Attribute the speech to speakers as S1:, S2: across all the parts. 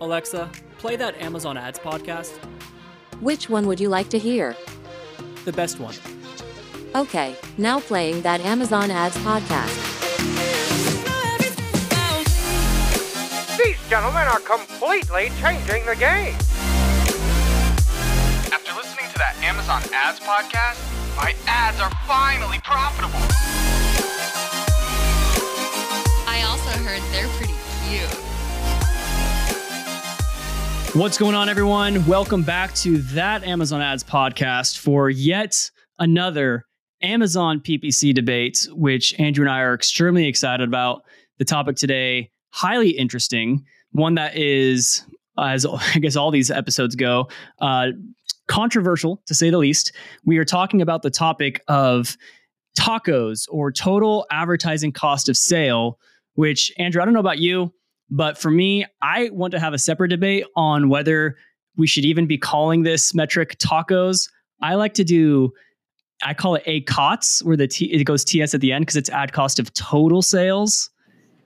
S1: Alexa, play that Amazon Ads podcast.
S2: Which one would you like to hear?
S1: The best one.
S2: Okay, now playing that Amazon Ads podcast.
S3: These gentlemen are completely changing the game.
S4: After listening to that Amazon Ads podcast, my ads are finally profitable.
S5: I also heard they're pretty cute.
S1: What's going on, everyone? Welcome back to that Amazon Ads podcast for yet another Amazon PPC debate, which Andrew and I are extremely excited about. The topic today, highly interesting, one that is, as I guess all these episodes go, uh, controversial to say the least. We are talking about the topic of tacos or total advertising cost of sale, which, Andrew, I don't know about you, but for me, I want to have a separate debate on whether we should even be calling this metric tacos. I like to do I call it a COTS, where the T, it goes TS at the end because it's ad cost of total sales.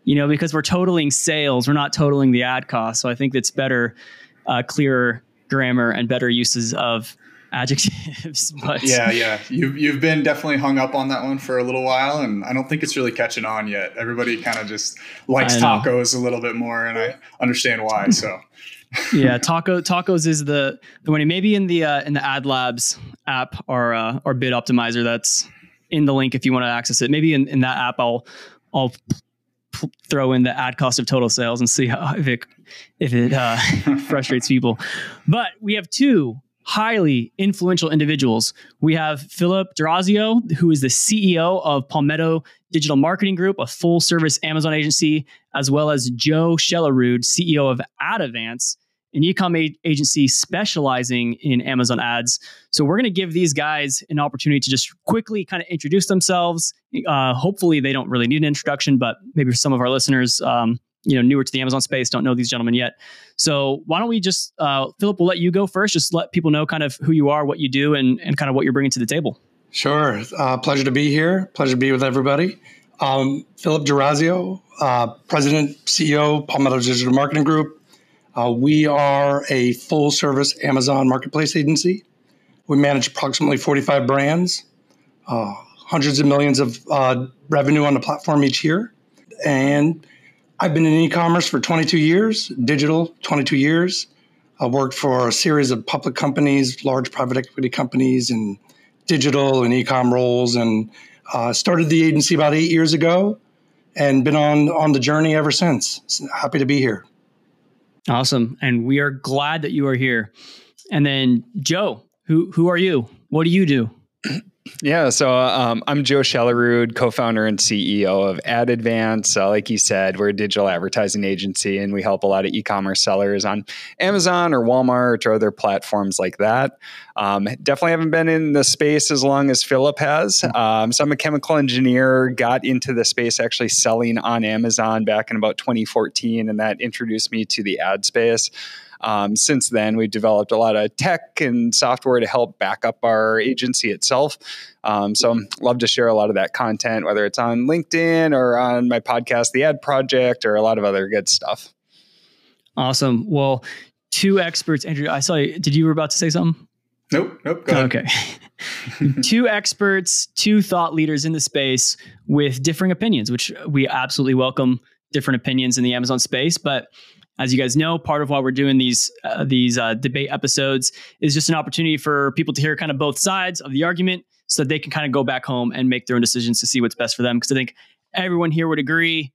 S1: You know, because we're totaling sales, we're not totaling the ad cost. So I think it's better, uh, clearer grammar and better uses of adjectives. But
S6: yeah, yeah, you've you've been definitely hung up on that one for a little while, and I don't think it's really catching on yet. Everybody kind of just likes tacos a little bit more, and I understand why. So
S1: yeah, taco tacos is the the one. Maybe in the uh, in the Ad Labs app or uh, or Bid Optimizer that's in the link if you want to access it. Maybe in, in that app I'll I'll p- throw in the ad cost of total sales and see how if it if it uh, frustrates people. But we have two highly influential individuals. We have Philip D'Orazio, who is the CEO of Palmetto Digital Marketing Group, a full service Amazon agency, as well as Joe Shelerud, CEO of AdAdvance, an ecom agency specializing in Amazon ads. So we're going to give these guys an opportunity to just quickly kind of introduce themselves. Uh, hopefully, they don't really need an introduction, but maybe for some of our listeners, um, you know, newer to the Amazon space, don't know these gentlemen yet. So why don't we just, uh, Philip, we'll let you go first. Just let people know kind of who you are, what you do, and and kind of what you're bringing to the table.
S7: Sure. Uh, pleasure to be here. Pleasure to be with everybody. Um, Philip D'Orazio, uh, President, CEO, Palmetto Digital Marketing Group. Uh, we are a full service Amazon marketplace agency. We manage approximately 45 brands, uh, hundreds of millions of uh, revenue on the platform each year. And I've been in e commerce for 22 years, digital 22 years. I worked for a series of public companies, large private equity companies, and digital and e com roles, and uh, started the agency about eight years ago and been on, on the journey ever since. So happy to be here.
S1: Awesome. And we are glad that you are here. And then Joe, who who are you? What do you do?
S8: Yeah, so um, I'm Joe Shelerud, co-founder and CEO of AdAdvance. Uh, like you said, we're a digital advertising agency, and we help a lot of e-commerce sellers on Amazon or Walmart or other platforms like that. Um, definitely haven't been in the space as long as Philip has. Um, so I'm a chemical engineer. Got into the space actually selling on Amazon back in about 2014, and that introduced me to the ad space. Um, since then, we've developed a lot of tech and software to help back up our agency itself. Um, so, love to share a lot of that content, whether it's on LinkedIn or on my podcast, The Ad Project, or a lot of other good stuff.
S1: Awesome. Well, two experts. Andrew, I saw you. Did you were about to say something?
S6: Nope. Nope.
S1: Okay. two experts, two thought leaders in the space with differing opinions, which we absolutely welcome different opinions in the Amazon space. But as you guys know, part of why we're doing these uh, these uh, debate episodes is just an opportunity for people to hear kind of both sides of the argument, so that they can kind of go back home and make their own decisions to see what's best for them. Because I think everyone here would agree,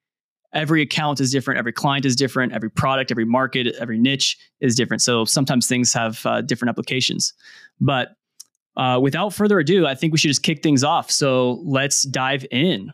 S1: every account is different, every client is different, every product, every market, every niche is different. So sometimes things have uh, different applications. But uh, without further ado, I think we should just kick things off. So let's dive in.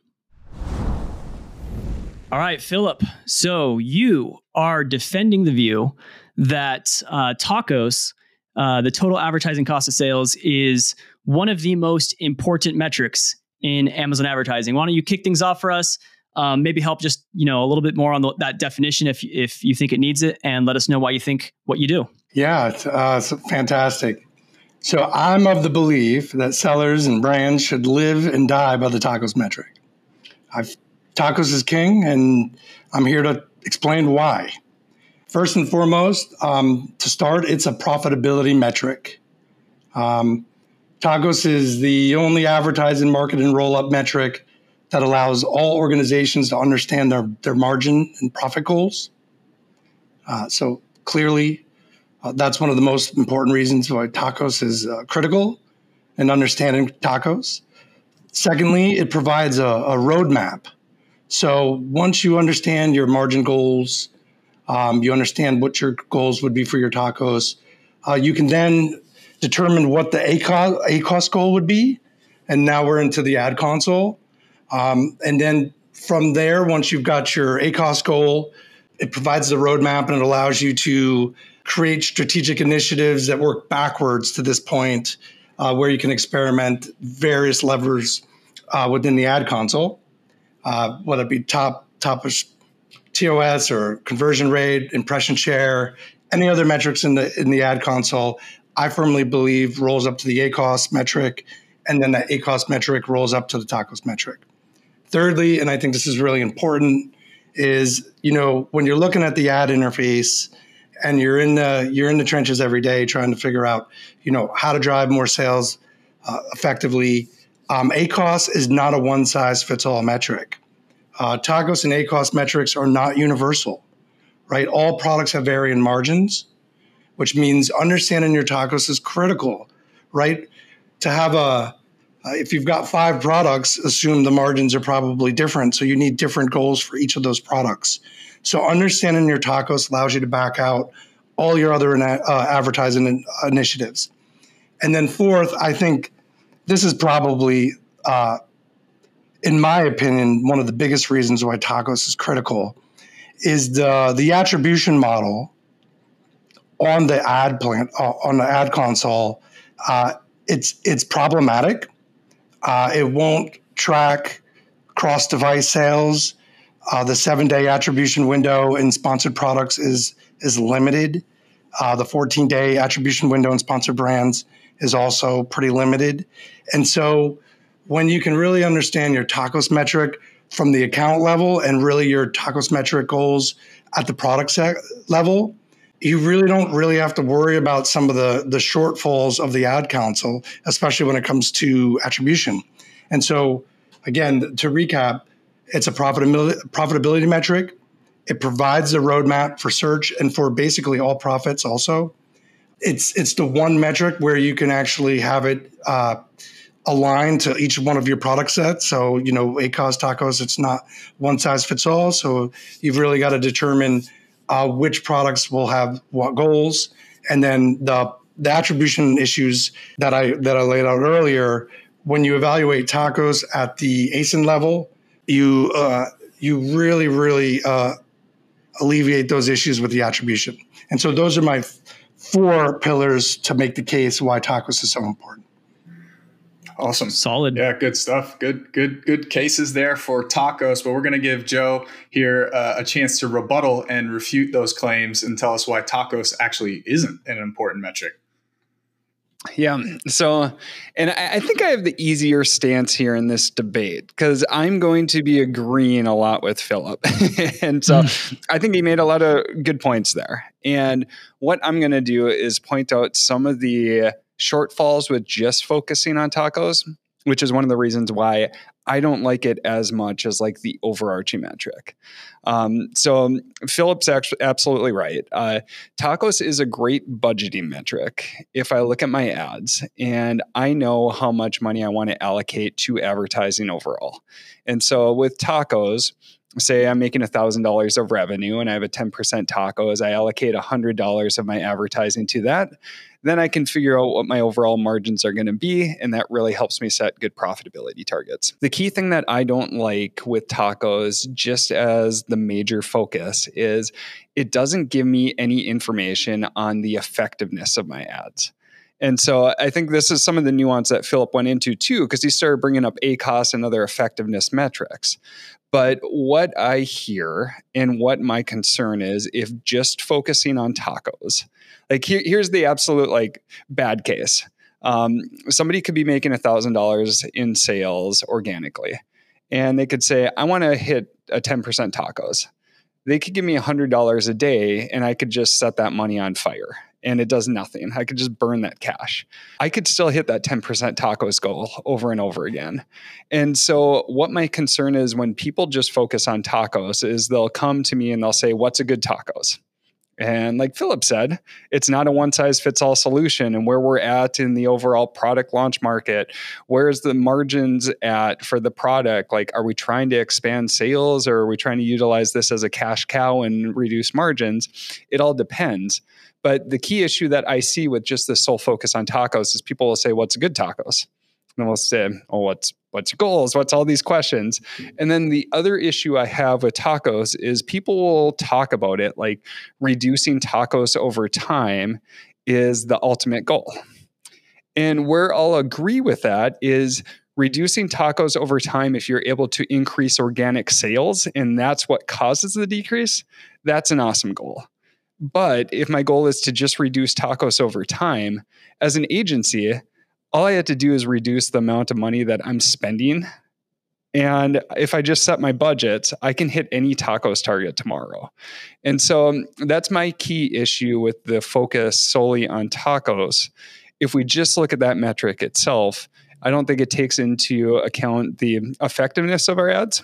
S1: All right, Philip. So you are defending the view that uh, tacos, uh, the total advertising cost of sales, is one of the most important metrics in Amazon advertising. Why don't you kick things off for us? Um, maybe help just you know a little bit more on the, that definition if if you think it needs it, and let us know why you think what you do.
S7: Yeah, it's, uh, it's fantastic. So I'm of the belief that sellers and brands should live and die by the tacos metric. I've tacos is king, and I'm here to explain why. First and foremost, um, to start, it's a profitability metric. Um, Tacos is the only advertising, market, and roll up metric that allows all organizations to understand their, their margin and profit goals. Uh, so clearly, uh, that's one of the most important reasons why tacos is uh, critical in understanding tacos. Secondly, it provides a, a, roadmap. So once you understand your margin goals, um, you understand what your goals would be for your tacos, uh, you can then determine what the ACOS, ACOS goal would be. And now we're into the ad console. Um, and then from there, once you've got your ACOS goal, it provides the roadmap and it allows you to create strategic initiatives that work backwards to this point uh, where you can experiment various levers uh, within the ad console, uh, whether it be top top TOS or conversion rate, impression share, any other metrics in the in the ad console. I firmly believe rolls up to the ACOS metric, and then that ACOS metric rolls up to the tacos metric. Thirdly, and I think this is really important, is you know when you're looking at the ad interface and you're in the you're in the trenches every day trying to figure out you know how to drive more sales uh, effectively. Um, ACOS is not a one size fits all metric. Uh, Tacos and ACOS metrics are not universal, right? All products have varying margins, which means understanding your tacos is critical, right? To have a uh, if you've got five products, assume the margins are probably different. So you need different goals for each of those products. So understanding your tacos allows you to back out all your other uh, advertising initiatives. And then fourth, I think this is probably, uh, in my opinion, one of the biggest reasons why tacos is critical is the the attribution model on the ad plant uh, on the ad console. Uh, it's it's problematic uh, it won't track cross device sales. Uh, the seven day attribution window in sponsored products is is limited. Uh, the 14 day attribution window in sponsored brands is also pretty limited. And so, when you can really understand your tacos metric from the account level and really your tacos metric goals at the product set level, you really don't really have to worry about some of the the shortfalls of the ad console, especially when it comes to attribution. And so, again, to recap, it's a profitability profitability metric. It provides a roadmap for search and for basically all profits. Also, it's it's the one metric where you can actually have it. Uh, aligned to each one of your product sets. So, you know, ACOS tacos, it's not one size fits all. So you've really got to determine uh, which products will have what goals, and then the the attribution issues that I that I laid out earlier. When you evaluate tacos at the ASIN level, you uh, you really really uh, alleviate those issues with the attribution. And so those are my four pillars to make the case why tacos is so important.
S6: Awesome.
S1: Solid.
S6: Yeah, good stuff. Good, good, good cases there for tacos. But we're going to give Joe here uh, a chance to rebuttal and refute those claims and tell us why tacos actually isn't an important metric.
S8: Yeah. So, and I, think I have the easier stance here in this debate because I'm going to be agreeing a lot with Philip. and so mm. I think he made a lot of good points there. And what I'm going to do is point out some of the shortfalls with just focusing on tacos, which is one of the reasons why I don't like it as much as like the overarching metric. Um, so um, Philip's actually absolutely right. Uh, tacos is a great budgeting metric. If I look at my ads and I know how much money I want to allocate to advertising overall, and so with tacos, say I'm making $1,000 of revenue and I have a 10% tacos, I allocate $100 of my advertising to that, then I can figure out what my overall margins are going to be. And that really helps me set good profitability targets. The key thing that I don't like with tacos, just as the major focus, is it doesn't give me any information on the effectiveness of my ads. And so I think this is some of the nuance that Philip went into too, because he started bringing up ACOS and other effectiveness metrics. But what I hear and what my concern is, if just focusing on tacos, like here, here's the absolute like bad case. Um, somebody could be making a thousand dollars in sales organically, and they could say, "I want to hit a ten percent tacos." they could give me $100 a day and I could just set that money on fire and it does nothing. I could just burn that cash. I could still hit that 10% tacos goal over and over again. And so, what my concern is when people just focus on tacos is they'll come to me and they'll say, What's a good tacos? And like Philip said, it's not a one size fits all solution. And where we're at in the overall product launch market, where's the margins at for the product? Like, are we trying to expand sales or are we trying to utilize this as a cash cow and reduce margins? It all depends. But the key issue that I see with just the sole focus on tacos is people will say, What's good tacos? And we'll say, Oh, what's what's your goals? What's all these questions? And then the other issue I have with tacos is people will talk about it like reducing tacos over time is the ultimate goal. And where I'll agree with that is reducing tacos over time if you're able to increase organic sales and that's what causes the decrease, that's an awesome goal. But if my goal is to just reduce tacos over time, as an agency, all I have to do is reduce the amount of money that I'm spending. And if I just set my budget, I can hit any tacos target tomorrow. And so um, that's my key issue with the focus solely on tacos. If we just look at that metric itself, I don't think it takes into account the effectiveness of our ads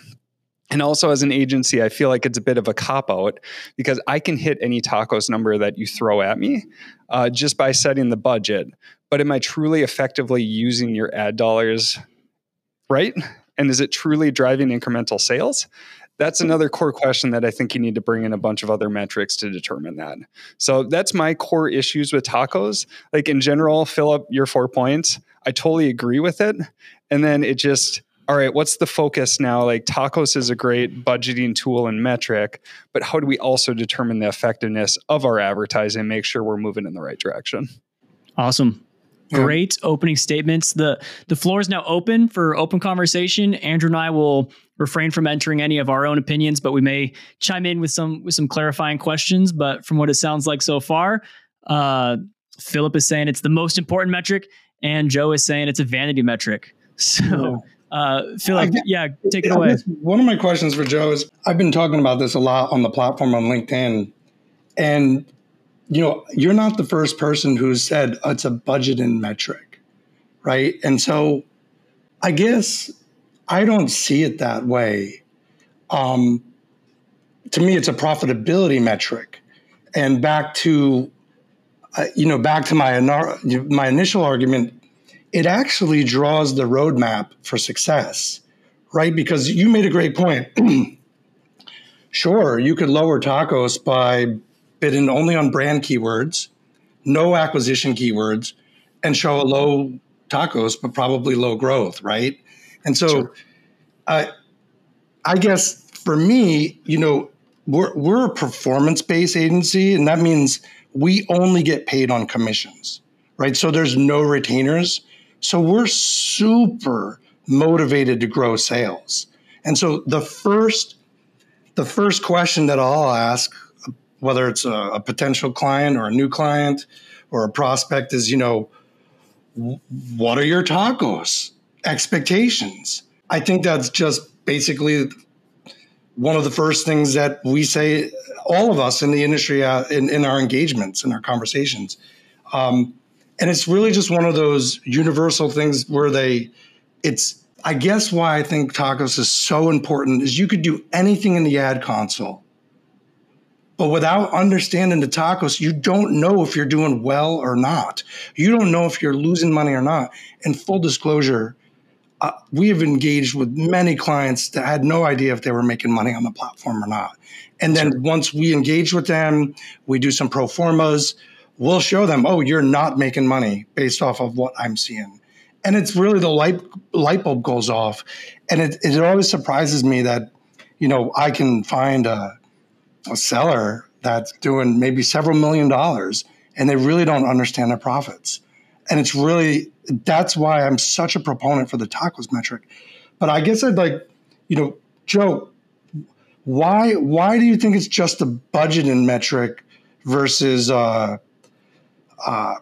S8: and also, as an agency, I feel like it's a bit of a cop out because I can hit any tacos number that you throw at me uh, just by setting the budget. But am I truly effectively using your ad dollars right? And is it truly driving incremental sales? That's another core question that I think you need to bring in a bunch of other metrics to determine that. So that's my core issues with tacos. Like in general, Philip your four points. I totally agree with it. And then it just, all right, what's the focus now? Like tacos is a great budgeting tool and metric, but how do we also determine the effectiveness of our advertising, make sure we're moving in the right direction?
S1: Awesome. Great opening statements. The the floor is now open for open conversation. Andrew and I will refrain from entering any of our own opinions, but we may chime in with some with some clarifying questions. But from what it sounds like so far, uh, Philip is saying it's the most important metric, and Joe is saying it's a vanity metric. So uh, Philip, guess, yeah, take it away.
S7: One of my questions for Joe is I've been talking about this a lot on the platform on LinkedIn. And, you know, you're not the first person who said oh, it's a budgeting metric, right? And so I guess I don't see it that way. Um, to me, it's a profitability metric. And back to, uh, you know, back to my my initial argument, it actually draws the roadmap for success, right? Because you made a great point. sure, you could lower tacos by bidding only on brand keywords, no acquisition keywords, and show a low tacos, but probably low growth, right? And so, sure. uh, I guess for me, you know, we're we're a performance based agency, and that means we only get paid on commissions, right? So there's no retainers. So we're super motivated to grow sales. And so the first the first question that I'll ask, whether it's a, a potential client or a new client or a prospect, is you know, what are your tacos expectations? I think that's just basically one of the first things that we say, all of us in the industry, uh, in, in our engagements, in our conversations. Um, and it's really just one of those universal things where they, it's, I guess why I think tacos is so important is you could do anything in the ad console. But without understanding the tacos, you don't know if you're doing well or not. You don't know if you're losing money or not. And full disclosure, uh, we have engaged with many clients that had no idea if they were making money on the platform or not. And then sure. once we engage with them, we do some pro formas we'll show them, oh, you're not making money based off of what I'm seeing. And it's really the light light bulb goes off. And it, it always surprises me that, you know, I can find a, a seller that's doing maybe several million dollars and they really don't understand their profits. And it's really that's why I'm such a proponent for the tacos metric. But I guess I'd like, you know, Joe, why why do you think it's just a budgeting metric versus uh, uh,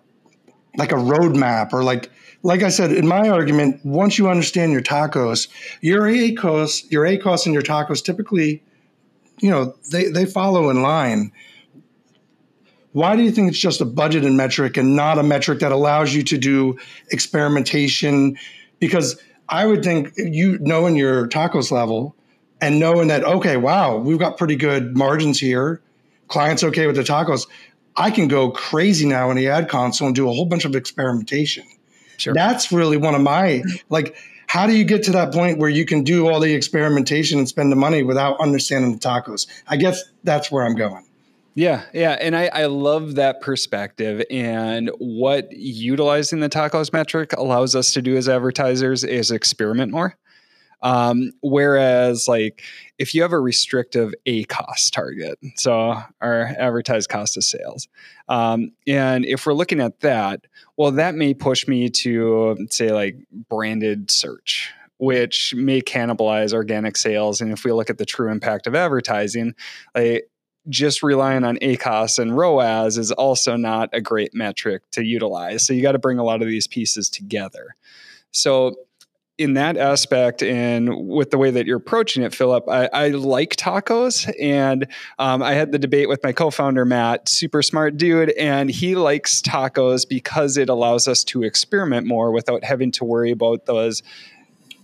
S7: like a roadmap or like like I said in my argument, once you understand your tacos, your ACOS, your ACOS and your tacos typically you know, they, they follow in line. Why do you think it's just a budget and metric and not a metric that allows you to do experimentation? Because I would think you knowing your tacos level and knowing that, okay, wow, we've got pretty good margins here. Clients okay with the tacos. I can go crazy now in the ad console and do a whole bunch of experimentation. Sure. That's really one of my like how do you get to that point where you can do all the experimentation and spend the money without understanding the tacos? I guess that's where I'm going.
S8: Yeah, yeah. And I, I love that perspective. And what utilizing the tacos metric allows us to do as advertisers is experiment more. Um, whereas, like, if you have a restrictive ACoS target, so our advertised cost of sales, um, and if we're looking at that, well, that may push me to say like branded search, which may cannibalize organic sales. And if we look at the true impact of advertising, like just relying on ACoS and ROAS is also not a great metric to utilize. So you got to bring a lot of these pieces together. So in that aspect and with the way that you're approaching it, Philip, I, I like tacos. And um, I had the debate with my co founder, Matt, super smart dude. And he likes tacos because it allows us to experiment more without having to worry about those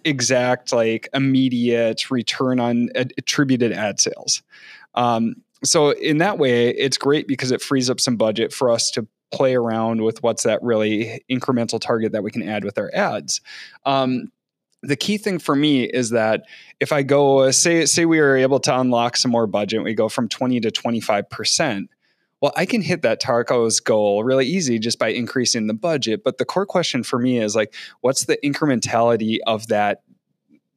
S8: exact, like immediate return on attributed ad sales. Um, so, in that way, it's great because it frees up some budget for us to play around with what's that really incremental target that we can add with our ads. Um, the key thing for me is that if I go uh, say say we are able to unlock some more budget, we go from 20 to 25 percent. Well, I can hit that tacos goal really easy just by increasing the budget. But the core question for me is like, what's the incrementality of that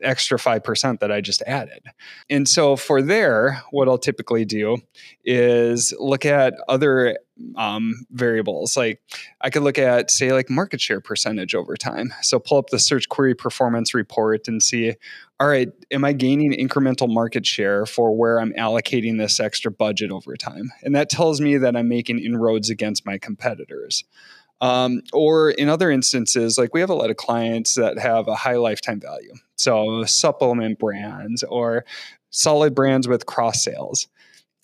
S8: extra 5% that I just added. And so for there, what I'll typically do is look at other um, variables. Like I could look at, say, like market share percentage over time. So pull up the search query performance report and see, all right, am I gaining incremental market share for where I'm allocating this extra budget over time? And that tells me that I'm making inroads against my competitors. Um, or in other instances, like we have a lot of clients that have a high lifetime value. So supplement brands or solid brands with cross sales.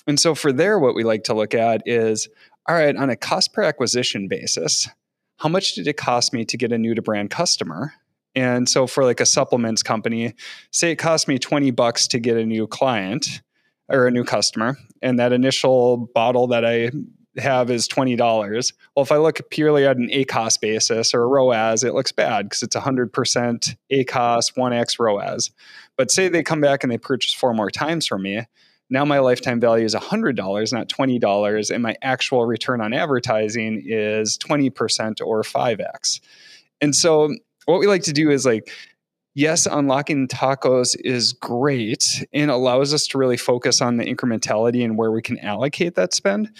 S8: And so for there, what we like to look at is all right, on a cost per acquisition basis, how much did it cost me to get a new to brand customer? And so for like a supplements company, say it cost me 20 bucks to get a new client or a new customer, and that initial bottle that I have is $20. Well, if I look purely at an ACoS basis or a ROAS, it looks bad because it's 100% ACoS, 1x ROAS. But say they come back and they purchase four more times from me. Now my lifetime value is $100, not $20, and my actual return on advertising is 20% or 5x. And so what we like to do is like, yes, unlocking tacos is great and allows us to really focus on the incrementality and where we can allocate that spend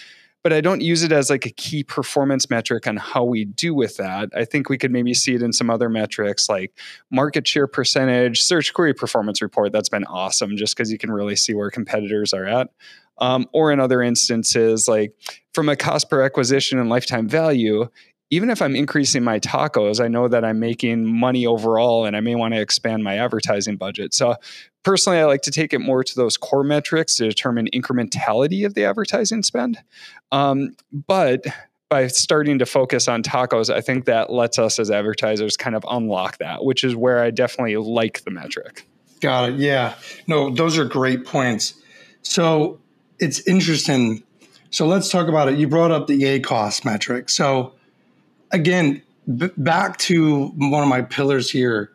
S8: but I don't use it as like a key performance metric on how we do with that. I think we could maybe see it in some other metrics like market share percentage, search query performance report. That's been awesome just because you can really see where competitors are at. Um, or in other instances, like from a cost per acquisition and lifetime value, even if I'm increasing my tacos, I know that I'm making money overall and I may want to expand my advertising budget. So, personally, I like to take it more to those core metrics to determine incrementality of the advertising spend. Um, but by starting to focus on tacos, I think that lets us as advertisers kind of unlock that, which is where I definitely like the metric.
S7: Got it. Yeah. No, those are great points. So, it's interesting. So, let's talk about it. You brought up the ACOS metric. So, again, b- back to one of my pillars here.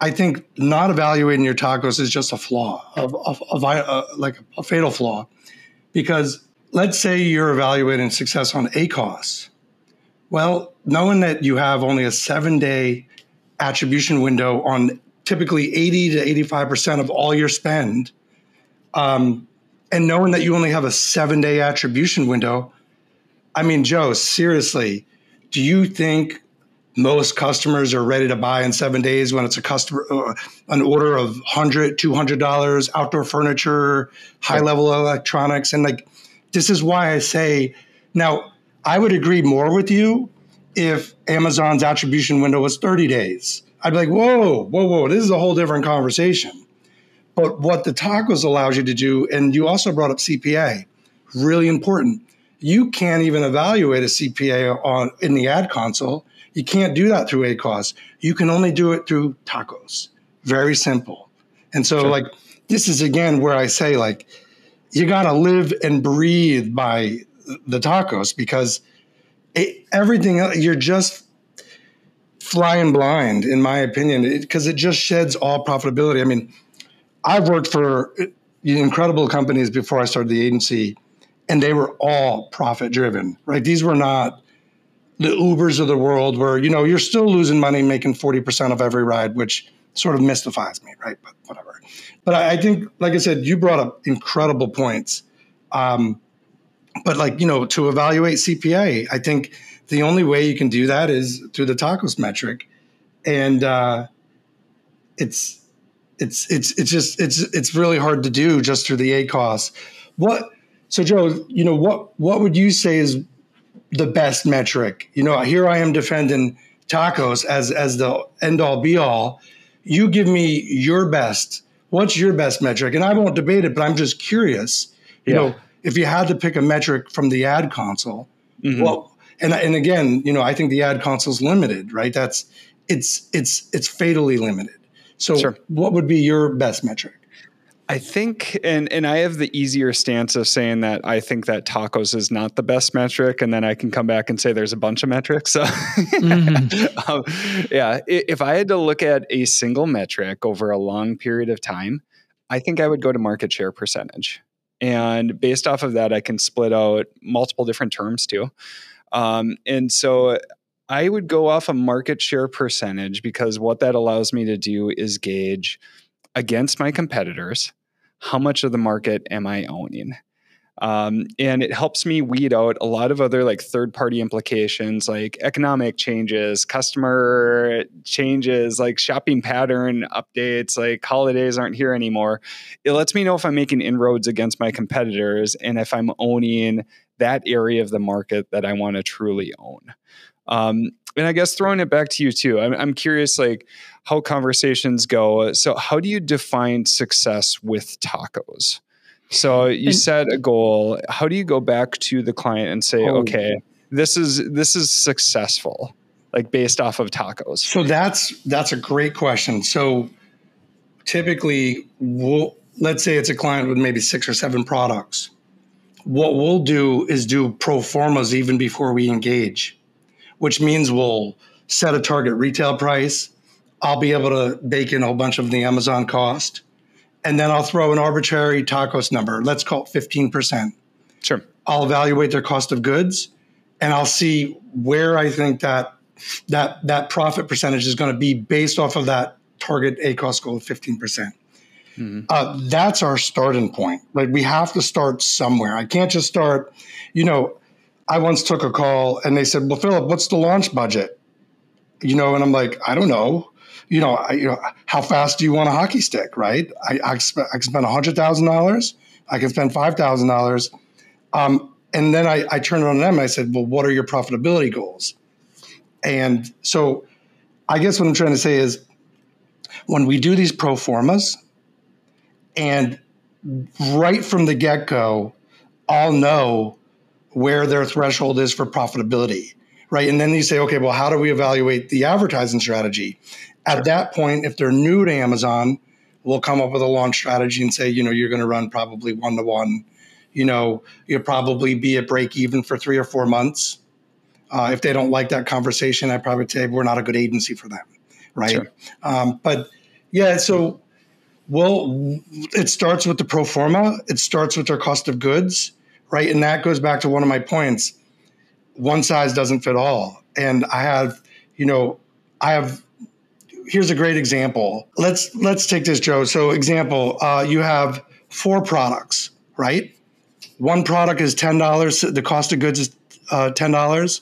S7: I think not evaluating your tacos is just a flaw, of, of, of like a fatal flaw, because let's say you're evaluating success on ACoS. Well, knowing that you have only a seven day attribution window on typically 80 to 85% of all your spend, um, and knowing that you only have a seven day attribution window, I mean, Joe, seriously, do you think most customers are ready to buy in seven days when it's a customer uh, an order of 100 200 dollars outdoor furniture high level electronics? And like this is why i say now i would agree more with you if amazon's attribution window was 30 days. I'd be like whoa whoa whoa this is a whole different conversation. But what the tacos allows you to do, and you also brought up CPA, really important. You can't even evaluate a CPA on in the ad console. You can't do that through ACOS. You can only do it through tacos. Very simple. And so, like, this is again where I say, like, you got to live and breathe by the tacos because it, everything else, you're just flying blind, in my opinion, because it, it just sheds all profitability. I mean, I've worked for uh, incredible companies before I started the agency, and they were all profit driven, right? These were not the Ubers of the world where, you know, you're still losing money making 40% of every ride, which sort of mystifies me, right? But whatever. But I, I think, like I said, you brought up incredible points. Um, but like, you know, to evaluate CPA, I think the only way you can do that is through the tacos metric. And uh, it's, it's it's it's just it's it's really hard to do just through the A ACOS. What so Joe, you know what what would you say is the best metric? You know, here I am defending tacos as as the end all be all. You give me your best. What's your best metric? And I won't debate it, but I'm just curious. You yeah. know, if you had to pick a metric from the ad console, mm-hmm. well, and and again, you know, I think the ad console is limited, right? That's it's it's it's fatally limited. So, sure. what would be your best metric?
S8: I think, and and I have the easier stance of saying that I think that tacos is not the best metric, and then I can come back and say there's a bunch of metrics. So, mm-hmm. um, yeah, if I had to look at a single metric over a long period of time, I think I would go to market share percentage, and based off of that, I can split out multiple different terms too. Um, and so I would go off a market share percentage because what that allows me to do is gauge against my competitors how much of the market am I owning. Um, and it helps me weed out a lot of other like third party implications like economic changes customer changes like shopping pattern updates like holidays aren't here anymore it lets me know if i'm making inroads against my competitors and if i'm owning that area of the market that i want to truly own um, and I guess throwing it back to you too, I'm, I'm curious, like how conversations go. So, how do you define success with tacos? So, you and, set a goal. How do you go back to the client and say, oh, okay, this is this is successful, like based off of tacos?
S7: So that's that's a great question. So, typically, we'll let's say it's a client with maybe six or seven products. What we'll do is do pro formas even before we engage which means we'll set a target retail price. I'll be able to bake in a whole bunch of the Amazon cost. And then I'll throw an arbitrary tacos number. Let's call it 15%.
S8: Sure.
S7: I'll evaluate their cost of goods and I'll see where I think that that that profit percentage is going to be based off of that target ACOS goal of 15%. percent mm-hmm. uh, that's our starting point. Like we have to start somewhere. I can't just start, you know, I once took a call and they said, "Well, Philip, what's the launch budget?" You know, and I'm like, "I don't know." You know, I, you know, how fast do you want a hockey stick? Right? I I, sp- I can spend hundred thousand dollars. I can spend five thousand um, dollars. And then I, I turned on them and I said, "Well, what are your profitability goals?" And so, I guess what I'm trying to say is, when we do these pro formas, and right from the get go, I'll know where their threshold is for profitability, right? And then you say, okay, well, how do we evaluate the advertising strategy? At sure. that point, if they're new to Amazon, we'll come up with a launch strategy and say, you know, you're going to run probably one to one. You know, you'll probably be at break even for three or four months. Uh, if they don't like that conversation, I probably say we're not a good agency for them, right? Sure. Um, but yeah, so well, it starts with the pro forma. It starts with their cost of goods right? And that goes back to one of my points. One size doesn't fit all. And I have, you know, I have here's a great example. Let's let's take this, Joe. So example, uh, you have four products, right? One product is ten dollars. The cost of goods is uh, ten dollars.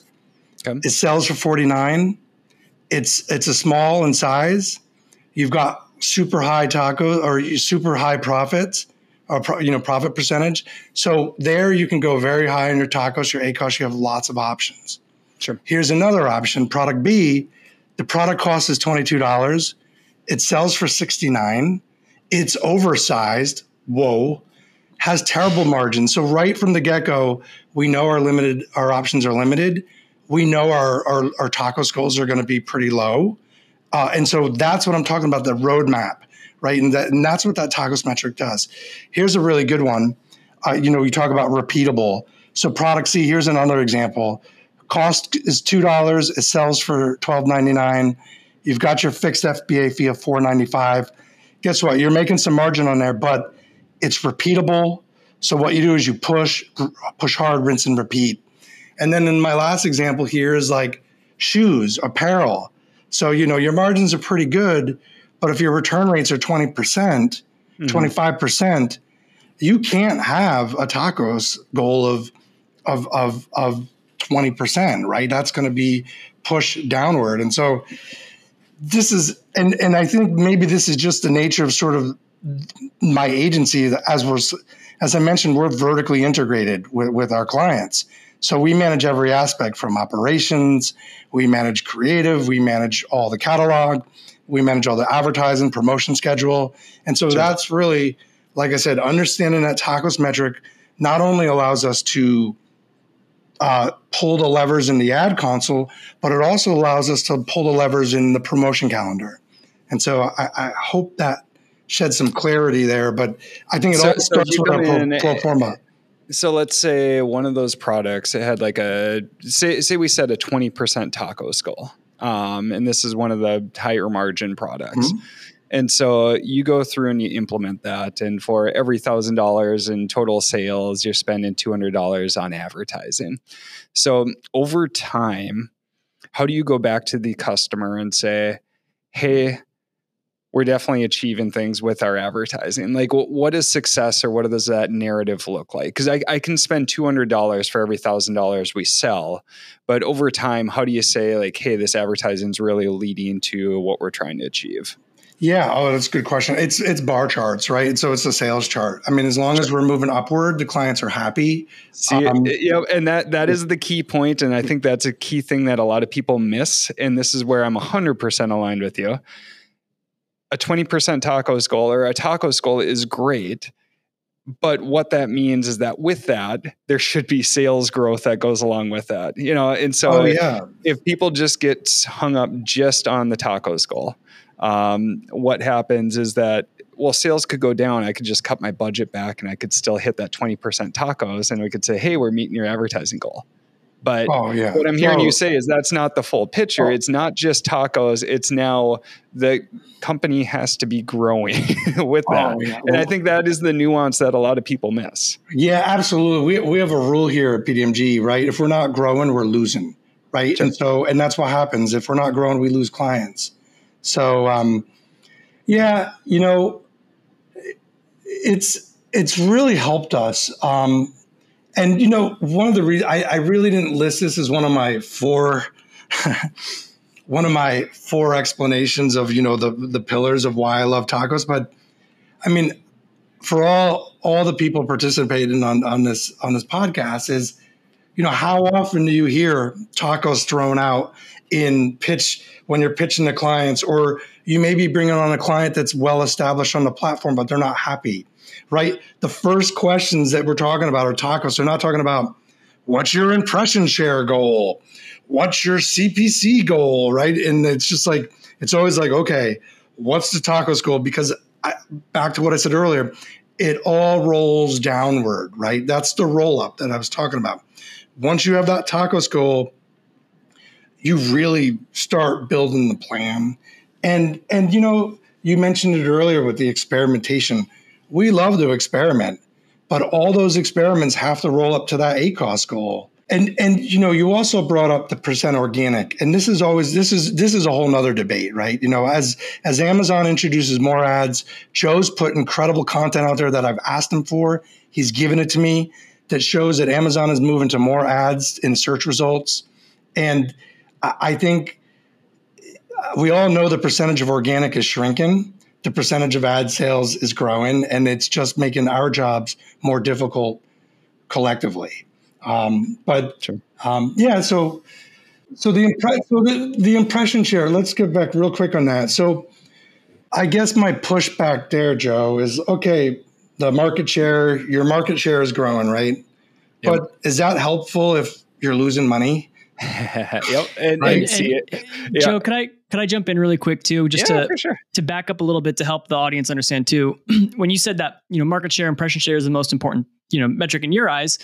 S7: Okay. It sells for forty nine. It's it's a small in size. You've got super high taco or super high profits or you know profit percentage. So there you can go very high on your tacos, your ACOS. You have lots of options.
S8: Sure.
S7: Here's another option. Product B, the product cost is twenty two dollars. It sells for sixty nine. it's oversized. Whoa, has terrible margins. So right from the get go, we know our limited our options are limited. We know our our, our tacos goals are going to be pretty low, uh, and so that's what I'm talking about the roadmap, right? And that and that's what that tacos metric does. Here's a really good one. Uh, you know, you talk about repeatable. So product C. Here's another example. Cost is two dollars. It sells for twelve ninety nine. You've got your fixed FBA fee of four ninety five. Guess what? You're making some margin on there, but it's repeatable. So what you do is you push, push hard, rinse and repeat. And then in my last example here is like shoes, apparel. So you know your margins are pretty good, but if your return rates are twenty percent, mm-hmm. twenty five percent, you can't have a tacos goal of of of of twenty percent, right? That's going to be pushed downward, and so this is and and I think maybe this is just the nature of sort of my agency as was as I mentioned, we're vertically integrated with, with our clients. So we manage every aspect from operations, we manage creative, we manage all the catalog, we manage all the advertising, promotion schedule. And so sure. that's really, like I said, understanding that tacos metric not only allows us to uh, pull the levers in the ad console, but it also allows us to pull the levers in the promotion calendar. And so I, I hope that shed some clarity there. But I think it so, all starts so with a pro, pro forma.
S8: So let's say one of those products it had like a say say we set a twenty percent tacos goal, um, and this is one of the higher margin products. Mm-hmm. And so you go through and you implement that, and for every thousand dollars in total sales, you're spending two hundred dollars on advertising. So over time, how do you go back to the customer and say, "Hey, we're definitely achieving things with our advertising. Like, what is success or what does that narrative look like? Because I, I, can spend $200 for every $1,000 we sell, but over time, how do you say, like, hey, this advertising is really leading to what we're trying to achieve?
S7: Yeah, oh, that's a good question. It's it's bar charts, right? So it's a sales chart. I mean, as long as we're moving upward, the clients are happy.
S8: See, um, you know, and that that is the key point, and I think that's a key thing that a lot of people miss. And this is where I'm 100% aligned with you a 20% tacos goal or a tacos goal is great. But what that means is that with that, there should be sales growth that goes along with that, you know. And so, oh, yeah. if, if people just get hung up just on the tacos goal, um, what happens is that well, sales could go down. I could just cut my budget back, and I could still hit that twenty percent tacos, and we could say, "Hey, we're meeting your advertising goal." But oh, yeah. what I'm hearing you say is that's not the full picture. Oh. It's not just tacos. It's now the company has to be growing with that. Oh, yeah. And I think that is the nuance that a lot of people miss.
S7: Yeah, absolutely. We, we have a rule here at PDMG, right? If we're not growing, we're losing, right? Sure. And so, and that's what happens. If we're not growing, we lose clients. So, um, yeah, you know, it's, it's really helped us. Um, and you know, one of the reasons I, I really didn't list this as one of my four one of my four explanations of you know the the pillars of why I love tacos. But I mean, for all all the people participating on on this on this podcast is, you know, how often do you hear tacos thrown out in pitch when you're pitching to clients, or you may be bringing on a client that's well established on the platform, but they're not happy right? The first questions that we're talking about are tacos. They're not talking about what's your impression share goal? What's your CPC goal, right? And it's just like, it's always like, okay, what's the tacos goal? Because I, back to what I said earlier, it all rolls downward, right? That's the roll up that I was talking about. Once you have that tacos goal, you really start building the plan. And and you know, you mentioned it earlier with the experimentation we love to experiment, but all those experiments have to roll up to that ACOS goal. And and you know, you also brought up the percent organic, and this is always this is this is a whole nother debate, right? You know, as as Amazon introduces more ads, Joe's put incredible content out there that I've asked him for. He's given it to me that shows that Amazon is moving to more ads in search results, and I think we all know the percentage of organic is shrinking the percentage of ad sales is growing, and it's just making our jobs more difficult collectively. Um, but sure. um, yeah, so so the impre- so the, the impression share. Let's get back real quick on that. So I guess my pushback there, Joe, is okay. The market share, your market share is growing, right?
S8: Yep.
S7: But is that helpful if you're losing money?
S8: yep. And,
S7: Right.
S8: and see it. Yeah.
S1: Joe, can I can I jump in really quick too, just
S8: yeah,
S1: to
S8: sure.
S1: to back up a little bit to help the audience understand too. when you said that you know market share, impression share is the most important you know metric in your eyes,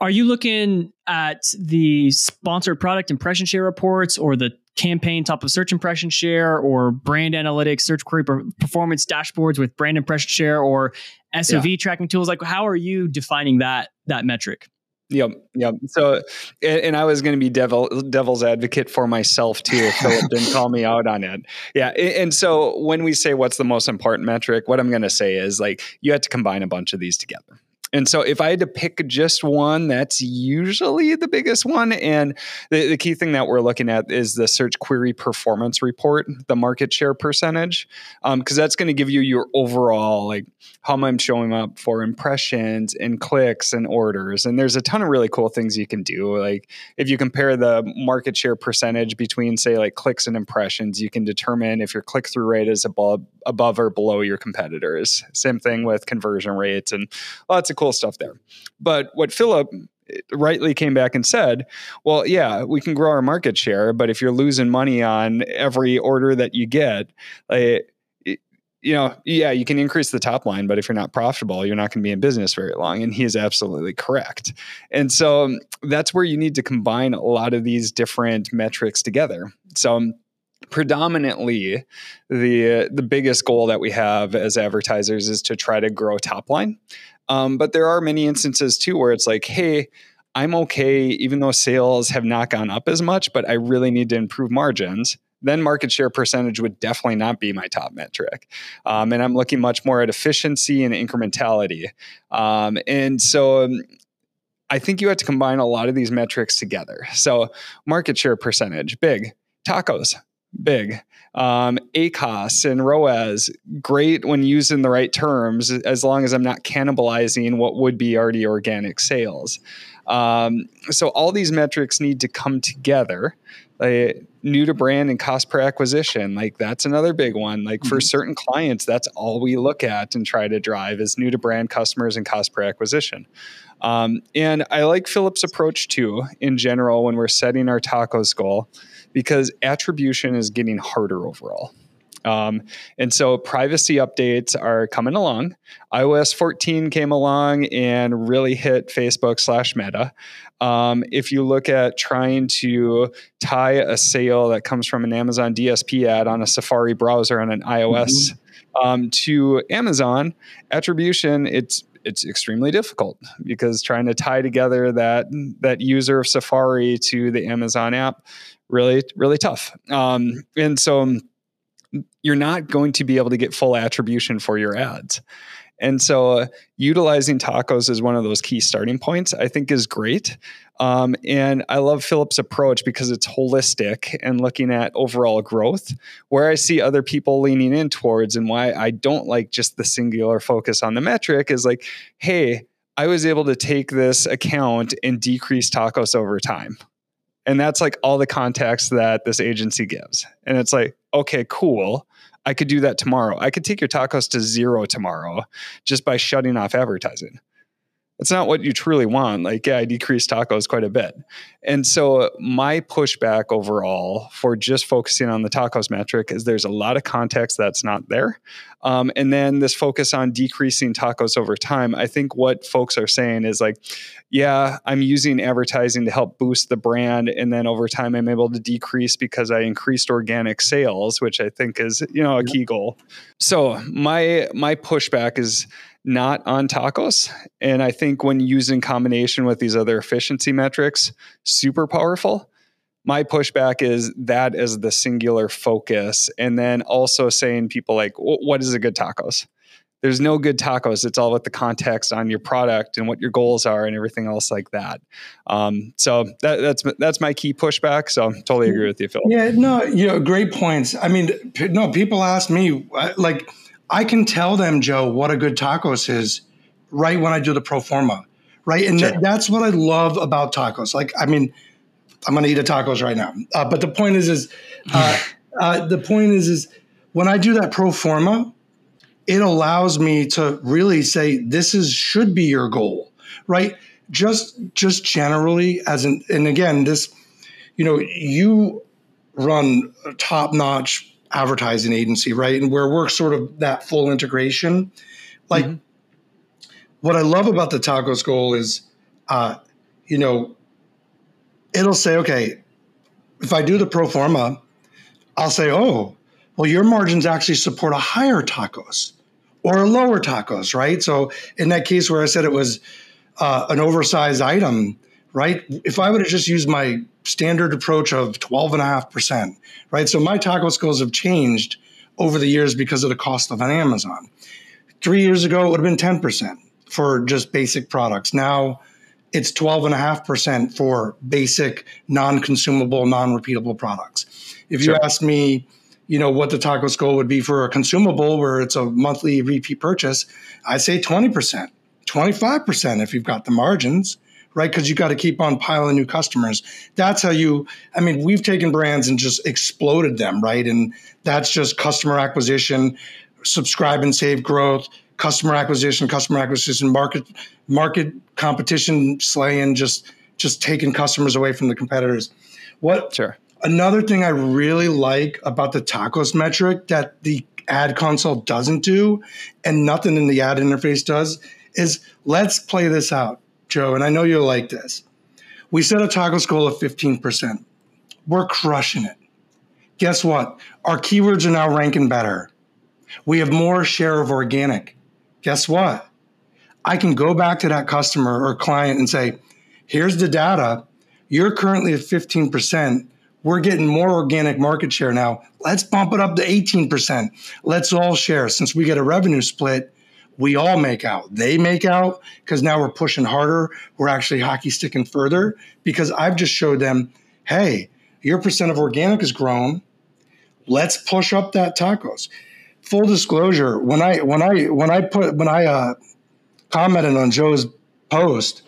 S1: are you looking at the sponsored product impression share reports or the campaign top of search impression share or brand analytics search query per- performance dashboards with brand impression share or SOV tracking tools? Like how are you defining that that metric?
S8: Yep, yep. So, and, and I was going to be devil devil's advocate for myself too. If Philip didn't call me out on it. Yeah, and so when we say what's the most important metric, what I'm going to say is like you have to combine a bunch of these together. And so, if I had to pick just one, that's usually the biggest one. And the, the key thing that we're looking at is the search query performance report, the market share percentage, um, because that's going to give you your overall like how I'm showing up for impressions and clicks and orders. And there's a ton of really cool things you can do. Like if you compare the market share percentage between, say, like clicks and impressions, you can determine if your click through rate is above above or below your competitors. Same thing with conversion rates and lots of cool stuff there. But what Philip eh, rightly came back and said, well, yeah, we can grow our market share, but if you're losing money on every order that you get, like you know, yeah, you can increase the top line, but if you're not profitable, you're not going to be in business very long. And he is absolutely correct. And so um, that's where you need to combine a lot of these different metrics together. So um, predominantly the the biggest goal that we have as advertisers is to try to grow top line. Um, but there are many instances too where it's like, hey, I'm okay, even though sales have not gone up as much, but I really need to improve margins then market share percentage would definitely not be my top metric. Um, and I'm looking much more at efficiency and incrementality. Um, and so um, I think you have to combine a lot of these metrics together. So market share percentage, big. Tacos, big. Um, ACOS and ROAS, great when used in the right terms, as long as I'm not cannibalizing what would be already organic sales. Um, so all these metrics need to come together. Like new to brand and cost per acquisition, like that's another big one. Like for certain clients, that's all we look at and try to drive is new to brand customers and cost per acquisition. Um, and I like Philip's approach too, in general, when we're setting our tacos goal, because attribution is getting harder overall. Um, and so privacy updates are coming along. iOS 14 came along and really hit Facebook slash Meta. Um, if you look at trying to tie a sale that comes from an Amazon DSP ad on a Safari browser on an iOS um, to Amazon, attribution, it's it's extremely difficult because trying to tie together that that user of Safari to the Amazon app really really tough. Um, and so you're not going to be able to get full attribution for your ads. And so, uh, utilizing tacos as one of those key starting points, I think, is great. Um, and I love Philip's approach because it's holistic and looking at overall growth, where I see other people leaning in towards, and why I don't like just the singular focus on the metric is like, hey, I was able to take this account and decrease tacos over time. And that's like all the context that this agency gives. And it's like, okay, cool. I could do that tomorrow. I could take your tacos to zero tomorrow just by shutting off advertising. That's not what you truly want. Like, yeah, I decreased tacos quite a bit. And so, my pushback overall for just focusing on the tacos metric is there's a lot of context that's not there. Um, and then this focus on decreasing tacos over time. I think what folks are saying is like, yeah, I'm using advertising to help boost the brand. And then over time, I'm able to decrease because I increased organic sales, which I think is, you know, a key goal. So, my, my pushback is, not on tacos. And I think when used in combination with these other efficiency metrics, super powerful. My pushback is that is the singular focus. And then also saying people like, what is a good tacos? There's no good tacos. It's all about the context on your product and what your goals are and everything else like that. Um, so that, that's that's my key pushback. So totally agree with you, Phil.
S7: Yeah, no, you know, great points. I mean, no, people ask me uh, like I can tell them, Joe, what a good tacos is right when I do the pro forma, right? And th- that's what I love about tacos. Like, I mean, I'm going to eat a tacos right now. Uh, but the point is, is uh, uh, the point is, is when I do that pro forma, it allows me to really say this is should be your goal, right? Just just generally as an and again this, you know, you run top notch advertising agency, right? And where we're sort of that full integration, like. Mm-hmm. What I love about the tacos goal is, uh, you know, it'll say, okay, if I do the pro forma, I'll say, oh, well, your margins actually support a higher tacos or a lower tacos, right? So in that case where I said it was uh, an oversized item, right? If I would have just used my standard approach of 12.5%, right? So my tacos goals have changed over the years because of the cost of an Amazon. Three years ago, it would have been 10% for just basic products. Now it's 12.5% for basic, non consumable, non repeatable products. If sure. you ask me, you know, what the tacos goal would be for a consumable where it's a monthly repeat purchase, I say 20%, 25% if you've got the margins, right? Because you got to keep on piling new customers. That's how you, I mean, we've taken brands and just exploded them, right? And that's just customer acquisition, subscribe and save growth, customer acquisition, customer acquisition, market market competition slaying, just just taking customers away from the competitors. What
S8: sure.
S7: Another thing I really like about the tacos metric that the ad console doesn't do, and nothing in the ad interface does, is let's play this out, Joe. And I know you'll like this. We set a tacos goal of 15%. We're crushing it. Guess what? Our keywords are now ranking better. We have more share of organic guess what? I can go back to that customer or client and say, here's the data. You're currently at 15%. We're getting more organic market share now. Let's bump it up to 18%. Let's all share. Since we get a revenue split, we all make out. They make out because now we're pushing harder. We're actually hockey sticking further because I've just showed them, hey, your percent of organic has grown. Let's push up that tacos full disclosure, when I when I when I put when I uh, commented on Joe's post,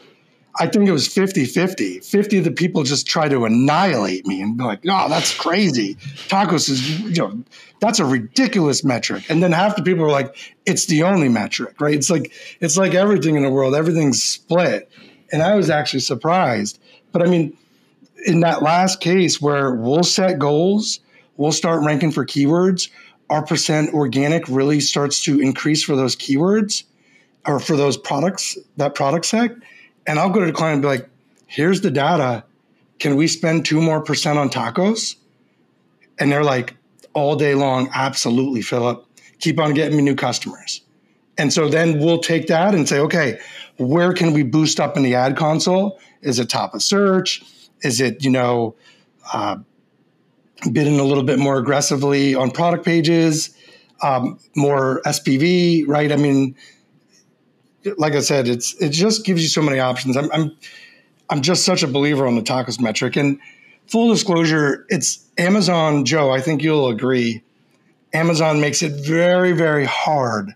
S7: I think it was 50-50. 50 of the people just try to annihilate me and be like, no, that's crazy. Tacos is, you know, that's a ridiculous metric. And then half the people are like, it's the only metric, right? It's like it's like everything in the world, everything's split. And I was actually surprised. But I mean, in that last case where we'll set goals, we'll start ranking for keywords, our percent organic really starts to increase for those keywords or for those products, that product set. And I'll go to the client and be like, here's the data. Can we spend two more percent on tacos? And they're like, all day long, absolutely, Philip. Keep on getting me new customers. And so then we'll take that and say, okay, where can we boost up in the ad console? Is it top of search? Is it, you know, uh, bidding a little bit more aggressively on product pages, um, more SPV, right? I mean, like I said, it's it just gives you so many options. I'm I'm I'm just such a believer on the tacos metric. And full disclosure, it's Amazon, Joe. I think you'll agree. Amazon makes it very very hard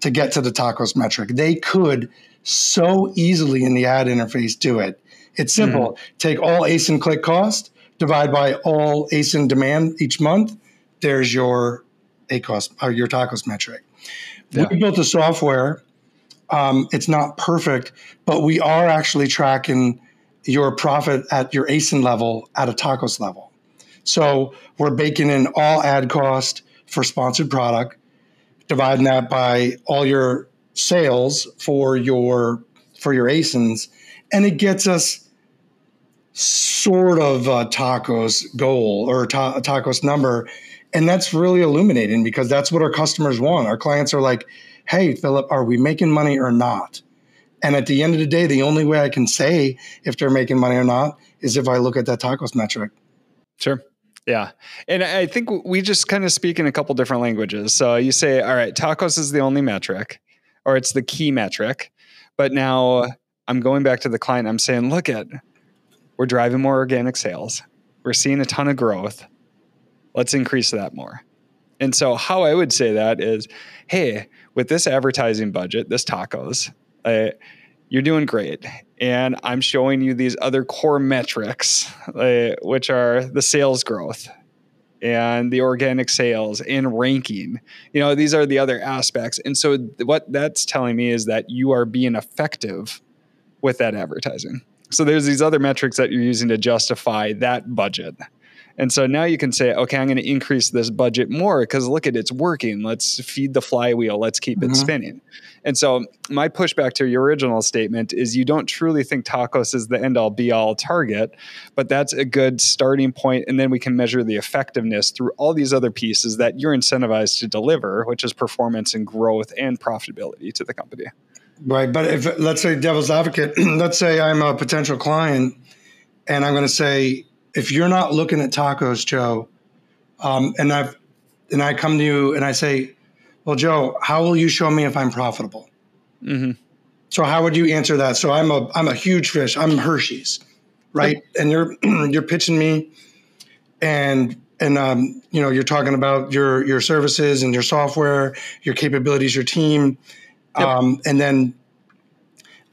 S7: to get to the tacos metric. They could so easily in the ad interface do it. It's simple. Mm-hmm. Take all ASIN click cost, divide by all ASIN demand each month, there's your ACOS or your tacos metric. Yeah. We built a software. Um, it's not perfect, but we are actually tracking your profit at your ASIN level at a tacos level. So we're baking in all ad cost for sponsored product, dividing that by all your sales for your for your ASINs, and it gets us sort of a tacos goal or ta- tacos number. And that's really illuminating because that's what our customers want. Our clients are like, hey, Philip, are we making money or not? And at the end of the day, the only way I can say if they're making money or not is if I look at that tacos metric.
S8: Sure. Yeah. And I think we just kind of speak in a couple different languages. So you say, all right, tacos is the only metric or it's the key metric. But now uh, I'm going back to the client. I'm saying, look at we're driving more organic sales. We're seeing a ton of growth. Let's increase that more. And so, how I would say that is hey, with this advertising budget, this tacos, uh, you're doing great. And I'm showing you these other core metrics, uh, which are the sales growth. and the organic sales and ranking. You know, these are the other aspects. And so what that's telling me is that you are being effective with that advertising. So there's these other metrics that you're using to justify that budget. And so now you can say, okay, I'm going to increase this budget more because look at it's working. Let's feed the flywheel. Let's keep mm-hmm. it spinning. And so my pushback to your original statement is you don't truly think tacos is the end all be all target, but that's a good starting point. And then we can measure the effectiveness through all these other pieces that you're incentivized to deliver, which is performance and growth and profitability to the company.
S7: Right. But if let's say devil's advocate, let's say I'm a potential client and I'm going to say, if you're not looking at tacos, Joe, um, and I've and I come to you and I say, well, Joe, how will you show me if I'm profitable? Mm-hmm. So how would you answer that? So I'm a I'm a huge fish. I'm Hershey's, right? Yep. And you're you're pitching me, and and um, you know you're talking about your your services and your software, your capabilities, your team, yep. um, and then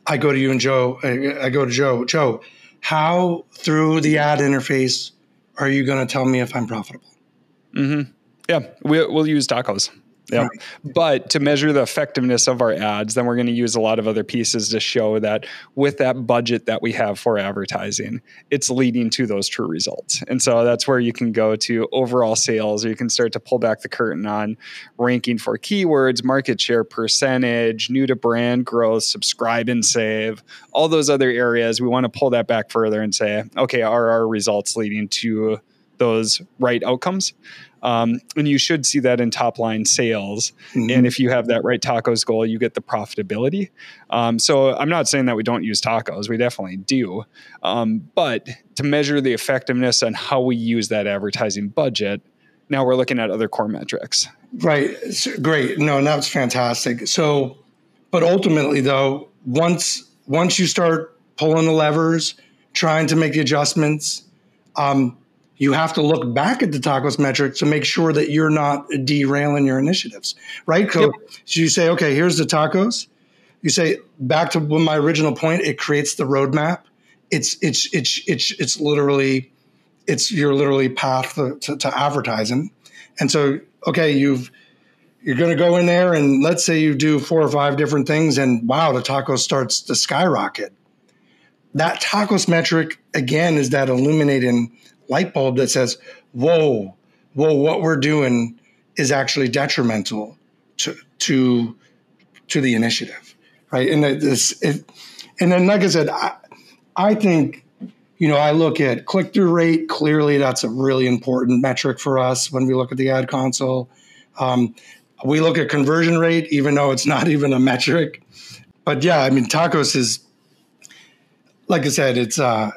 S7: I go to you and Joe. I, I go to Joe. Joe, how through the ad interface are you going to tell me if I'm profitable?
S8: Mm-hmm. Yeah, we, will use tacos. Yeah. Right. But to measure the effectiveness of our ads, then we're going to use a lot of other pieces to show that with that budget that we have for advertising, it's leading to those true results. And so that's where you can go to overall sales, or you can start to pull back the curtain on ranking for keywords, market share percentage, new to brand growth, subscribe and save, all those other areas. We want to pull that back further and say, okay, are our results leading to those right outcomes? Um, and you should see that in top line sales. Mm-hmm. And if you have that right tacos goal, you get the profitability. Um, so I'm not saying that we don't use tacos, we definitely do. Um, but to measure the effectiveness on how we use that advertising budget, now we're looking at other core metrics.
S7: Right. Great. No, and that's fantastic. So, but ultimately, though, once once you start pulling the levers, trying to make the adjustments, um, you have to look back at the tacos metric to make sure that you're not derailing your initiatives, right? So, yep. so you say, okay, here's the tacos. You say back to my original point, it creates the roadmap. It's it's it's it's it's literally it's your literally path to, to, to advertising. And so, okay, you've you're going to go in there and let's say you do four or five different things and wow, the taco starts to skyrocket. That tacos metric again is that illuminating light bulb that says, whoa, whoa, what we're doing is actually detrimental to to to the initiative, right? And this, it, and then like I said, I, I think you know I look at click through rate. Clearly, that's a really important metric for us when we look at the ad console. Um, we look at conversion rate, even though it's not even a metric. But yeah, I mean, tacos is like I said, it's uh,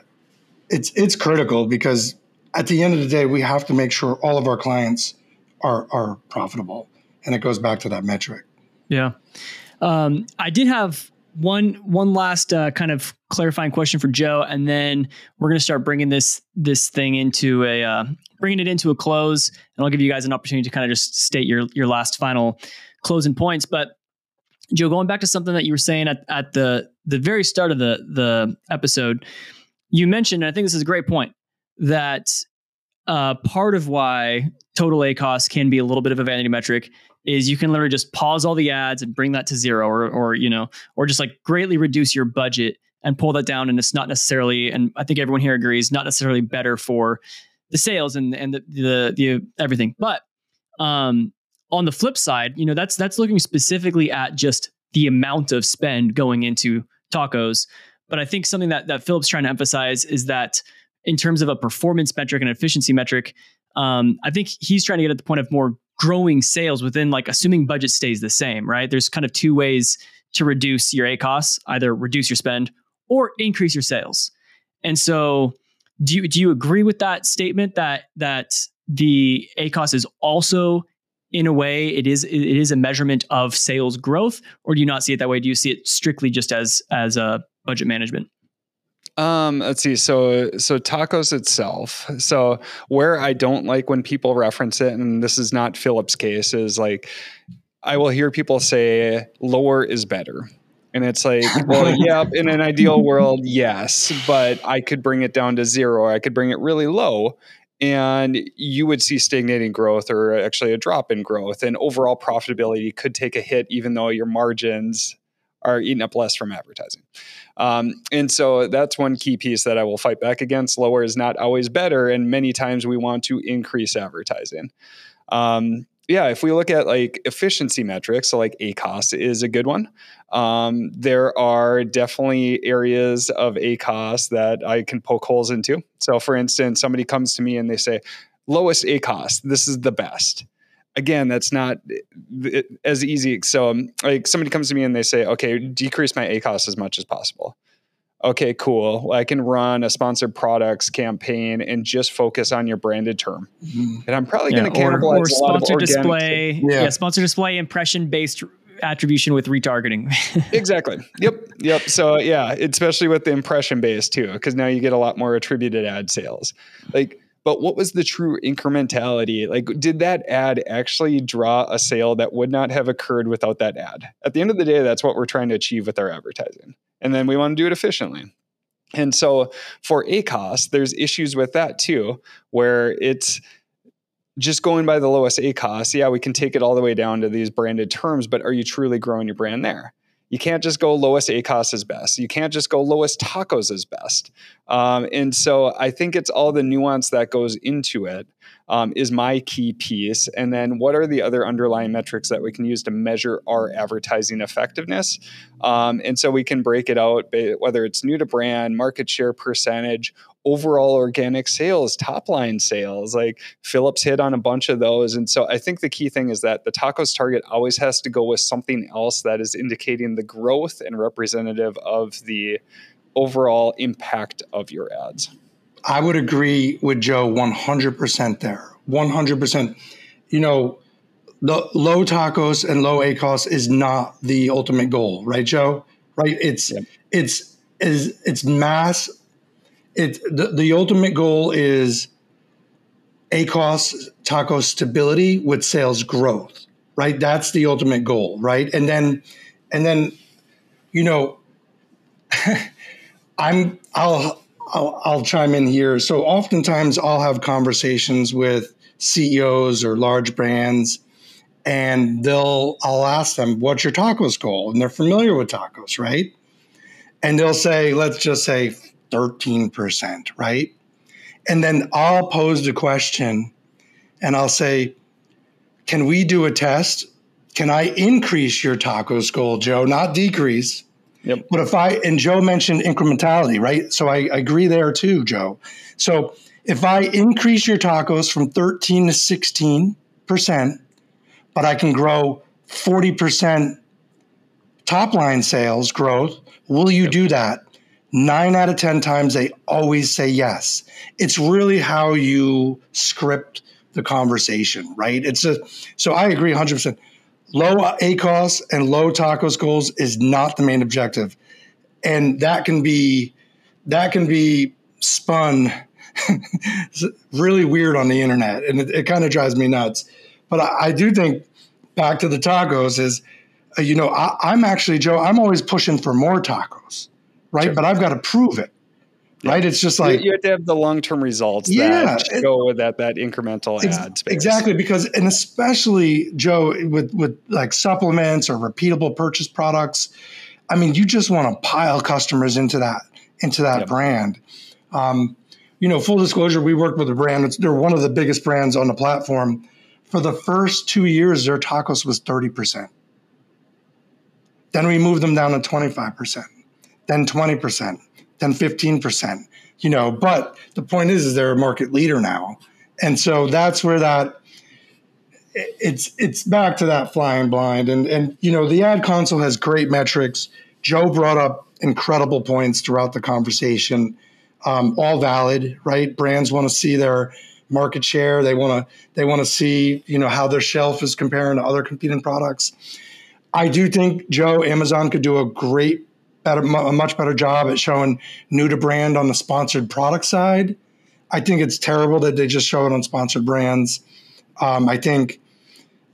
S7: it's it's critical because at the end of the day, we have to make sure all of our clients are are profitable, and it goes back to that metric.
S1: Yeah, um, I did have one one last uh, kind of clarifying question for Joe, and then we're going to start bringing this this thing into a uh, bringing it into a close, and I'll give you guys an opportunity to kind of just state your your last final closing points. But Joe, going back to something that you were saying at, at the the very start of the the episode, you mentioned, I think this is a great point, that uh, part of why total ACOS can be a little bit of a vanity metric is you can literally just pause all the ads and bring that to zero or, or you know, or just like greatly reduce your budget and pull that down. And it's not necessarily, and I think everyone here agrees, not necessarily better for the sales and, and the, the, the everything. But um, on the flip side, you know, that's, that's looking specifically at just the amount of spend going into tacos but I think something that that Philip's trying to emphasize is that in terms of a performance metric and efficiency metric, um, I think he's trying to get at the point of more growing sales within like assuming budget stays the same, right? There's kind of two ways to reduce your ACOS, either reduce your spend or increase your sales. And so do you do you agree with that statement that that the ACOS is also in a way it is it is a measurement of sales growth or do you not see it that way do you see it strictly just as as a budget management?
S8: Um, let's see. So, so tacos itself. So, where I don't like when people reference it, and this is not Philip's case, is like I will hear people say lower is better. And it's like, well, yeah, in an ideal world, yes, but I could bring it down to zero or I could bring it really low and you would see stagnating growth or actually a drop in growth and overall profitability could take a hit even though your margins are eating up less from advertising um, and so that's one key piece that i will fight back against lower is not always better and many times we want to increase advertising um, yeah, if we look at like efficiency metrics, so like ACOS is a good one. Um, there are definitely areas of ACOS that I can poke holes into. So, for instance, somebody comes to me and they say, lowest ACOS, this is the best. Again, that's not as easy. So, um, like somebody comes to me and they say, okay, decrease my ACOS as much as possible okay, cool. I can run a sponsored products campaign and just focus on your branded term. Mm-hmm. And I'm probably yeah, going to cannibalize or, or
S1: sponsor display. Yeah. yeah, sponsor display impression based attribution with retargeting.
S8: exactly. Yep. Yep. So yeah, especially with the impression base too, because now you get a lot more attributed ad sales. Like but what was the true incrementality? Like, did that ad actually draw a sale that would not have occurred without that ad? At the end of the day, that's what we're trying to achieve with our advertising. And then we want to do it efficiently. And so for ACOS, there's issues with that too, where it's just going by the lowest ACOS. Yeah, we can take it all the way down to these branded terms, but are you truly growing your brand there? You can't just go lowest ACOS is best. You can't just go lowest tacos is best. Um, and so I think it's all the nuance that goes into it um, is my key piece. And then what are the other underlying metrics that we can use to measure our advertising effectiveness? Um, and so we can break it out, whether it's new to brand, market share percentage, overall organic sales, top line sales. Like Philip's hit on a bunch of those. And so I think the key thing is that the tacos target always has to go with something else that is indicating the growth and representative of the overall impact of your ads.
S7: I would agree with Joe 100% there. 100%. You know, the low tacos and low ACOS is not the ultimate goal, right, Joe? Right? It's yep. it's is it's mass. It the, the ultimate goal is ACOS taco stability with sales growth, right? That's the ultimate goal, right? And then and then, you know, I'm I'll I'll, I'll chime in here. So oftentimes I'll have conversations with CEOs or large brands and they'll I'll ask them, what's your tacos goal? And they're familiar with tacos, right? And they'll say, let's just say 13%, right? And then I'll pose the question and I'll say, can we do a test? Can I increase your tacos goal, Joe, not decrease? Yep. But if I and Joe mentioned incrementality, right? So I, I agree there too, Joe. So if I increase your tacos from 13 to 16 percent, but I can grow 40 percent top line sales growth, will you yep. do that? Nine out of 10 times they always say yes. It's really how you script the conversation, right? It's a so I agree 100 percent low ACOS and low tacos goals is not the main objective. And that can be that can be spun really weird on the internet. And it, it kind of drives me nuts. But I, I, do think back to the tacos is, uh, you know, I, am actually, Joe, I'm always pushing for more tacos, right? Sure. But I've got to prove it right? It's just like
S8: you have to have the long term results. Yeah, that go with that that incremental ex- ad space.
S7: Exactly, because and especially Joe with with like supplements or repeatable purchase products. I mean, you just want to pile customers into that into that yep. brand. Um, you know, full disclosure, we work with a brand. It's, they're one of the biggest brands on the platform. For the first two years, their tacos was thirty percent. Then we moved them down to twenty five percent. Then twenty percent than 15%, you know, but the point is, is they're a market leader now. And so that's where that it's it's back to that flying blind. And and you know the ad console has great metrics. Joe brought up incredible points throughout the conversation um, all valid right? Brands want to see their market share. They want to they want to see you know how their shelf is comparing to other competing products. I do think joe amazon could do a great better, a much better job at showing new to brand on the sponsored product side. I think it's terrible that they just show it on sponsored brands. Um, I think,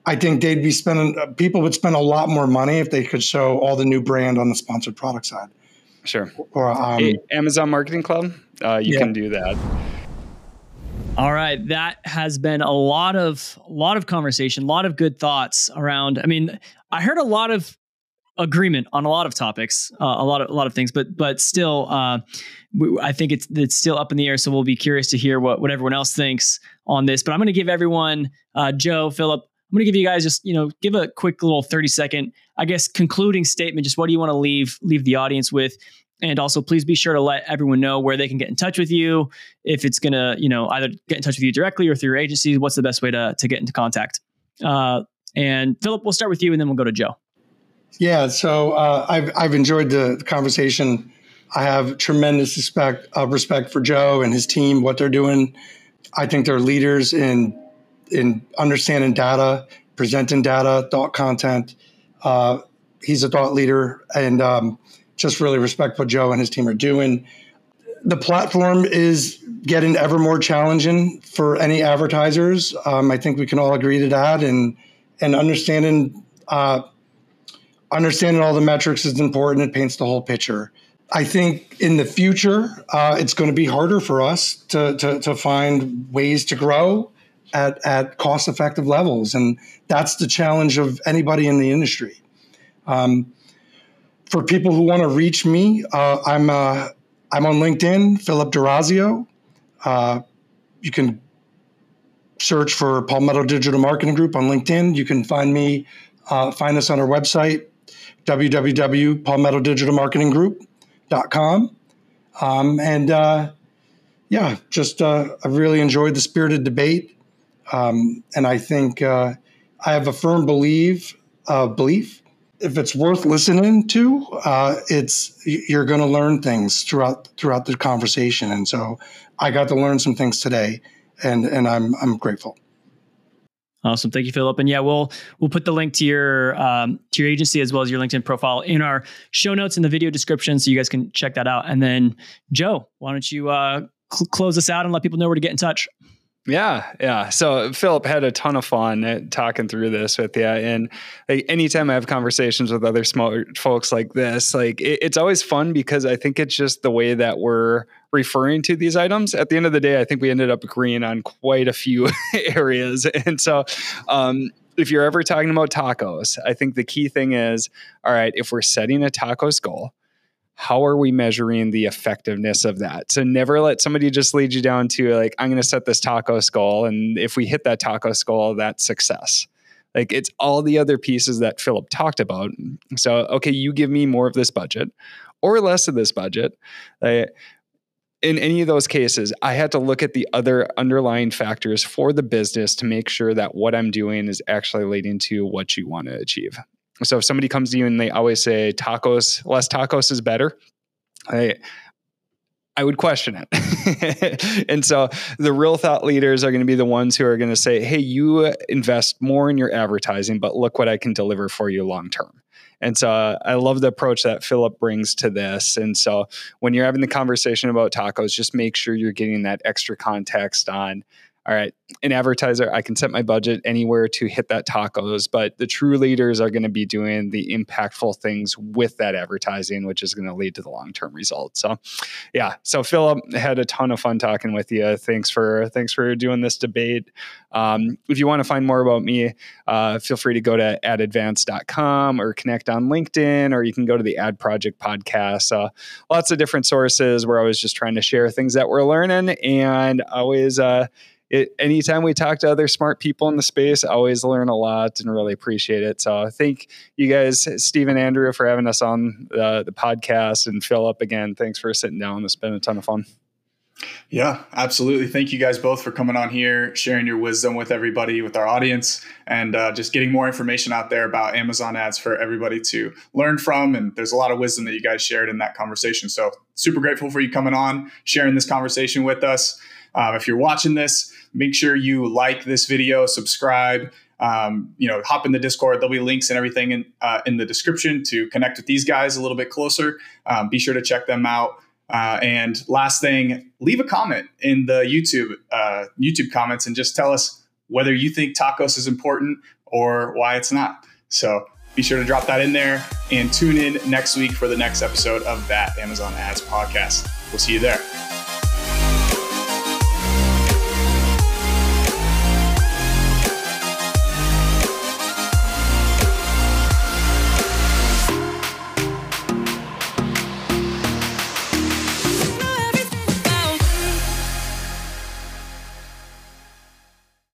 S7: I think they'd be spending. People would spend a lot more money if they could show all the new brand on the sponsored product side.
S8: Sure. Or um, hey, Amazon Marketing Cloud, uh, you yeah. can do that.
S1: All right, that has been a lot of a lot of conversation, a lot of good thoughts around. I mean, I heard a lot of agreement on a lot of topics, uh, a lot of a lot of things, but but still, uh, we, I think it's it's still up in the air. So we'll be curious to hear what what everyone else thinks on this. But I'm going to give everyone, uh, Joe, Philip, I'm going to give you guys just you know give a quick little 30 second, I guess, concluding statement. Just what do you want to leave leave the audience with? And also, please be sure to let everyone know where they can get in touch with you. If it's going to, you know, either get in touch with you directly or through your agency, what's the best way to, to get into contact? Uh, and Philip, we'll start with you and then we'll go to Joe.
S7: Yeah, so uh, I've, I've enjoyed the conversation. I have tremendous respect, uh, respect for Joe and his team, what they're doing. I think they're leaders in, in understanding data, presenting data, thought content. Uh, he's a thought leader. And, um, just really respect what Joe and his team are doing. The platform is getting ever more challenging for any advertisers. Um, I think we can all agree to that, and and understanding uh, understanding all the metrics is important. It paints the whole picture. I think in the future, uh, it's going to be harder for us to, to, to find ways to grow at, at cost effective levels. And that's the challenge of anybody in the industry. Um, for people who want to reach me, uh, I'm uh, I'm on LinkedIn, Philip D'Orazio. Uh, you can search for Palmetto Digital Marketing Group on LinkedIn. You can find me, uh, find us on our website, www.palmettodigitalmarketinggroup.com. Um, and uh, yeah, just uh, I really enjoyed the spirited debate, um, and I think I have a firm believe belief if it's worth listening to, uh, it's you're going to learn things throughout throughout the conversation. And so, I got to learn some things today, and and I'm I'm grateful.
S1: Awesome, thank you, Philip. And yeah, we'll we'll put the link to your um, to your agency as well as your LinkedIn profile in our show notes in the video description, so you guys can check that out. And then, Joe, why don't you uh, cl- close us out and let people know where to get in touch?
S8: Yeah, yeah. So Philip had a ton of fun talking through this with you, and like, anytime I have conversations with other smart folks like this, like it, it's always fun because I think it's just the way that we're referring to these items. At the end of the day, I think we ended up agreeing on quite a few areas, and so. Um, if you're ever talking about tacos, I think the key thing is all right, if we're setting a tacos goal, how are we measuring the effectiveness of that? So never let somebody just lead you down to like, I'm going to set this tacos goal. And if we hit that tacos goal, that's success. Like it's all the other pieces that Philip talked about. So, okay, you give me more of this budget or less of this budget. Uh, in any of those cases, I had to look at the other underlying factors for the business to make sure that what I'm doing is actually leading to what you want to achieve. So if somebody comes to you and they always say tacos, less tacos is better, I I would question it. and so the real thought leaders are going to be the ones who are going to say, "Hey, you invest more in your advertising, but look what I can deliver for you long term." And so uh, I love the approach that Philip brings to this. And so when you're having the conversation about tacos, just make sure you're getting that extra context on all right, an advertiser, I can set my budget anywhere to hit that tacos, but the true leaders are going to be doing the impactful things with that advertising, which is going to lead to the long term results. So, yeah. So, Philip had a ton of fun talking with you. Thanks for thanks for doing this debate. Um, if you want to find more about me, uh, feel free to go to adadvance.com or connect on LinkedIn, or you can go to the Ad Project podcast. Uh, lots of different sources. where I was just trying to share things that we're learning and always. Uh, it, anytime we talk to other smart people in the space, I always learn a lot and really appreciate it. So thank you guys, Steve and Andrew, for having us on the, the podcast, and Philip again. Thanks for sitting down. It's been a ton of fun.
S6: Yeah, absolutely. Thank you guys both for coming on here, sharing your wisdom with everybody, with our audience, and uh, just getting more information out there about Amazon ads for everybody to learn from. And there's a lot of wisdom that you guys shared in that conversation. So, super grateful for you coming on, sharing this conversation with us. Um, if you're watching this, make sure you like this video, subscribe. Um, you know, hop in the Discord. There'll be links and everything in, uh, in the description to connect with these guys a little bit closer. Um, be sure to check them out. Uh, and last thing, leave a comment in the YouTube uh, YouTube comments and just tell us whether you think tacos is important or why it's not. So be sure to drop that in there and tune in next week for the next episode of that Amazon Ads podcast. We'll see you there.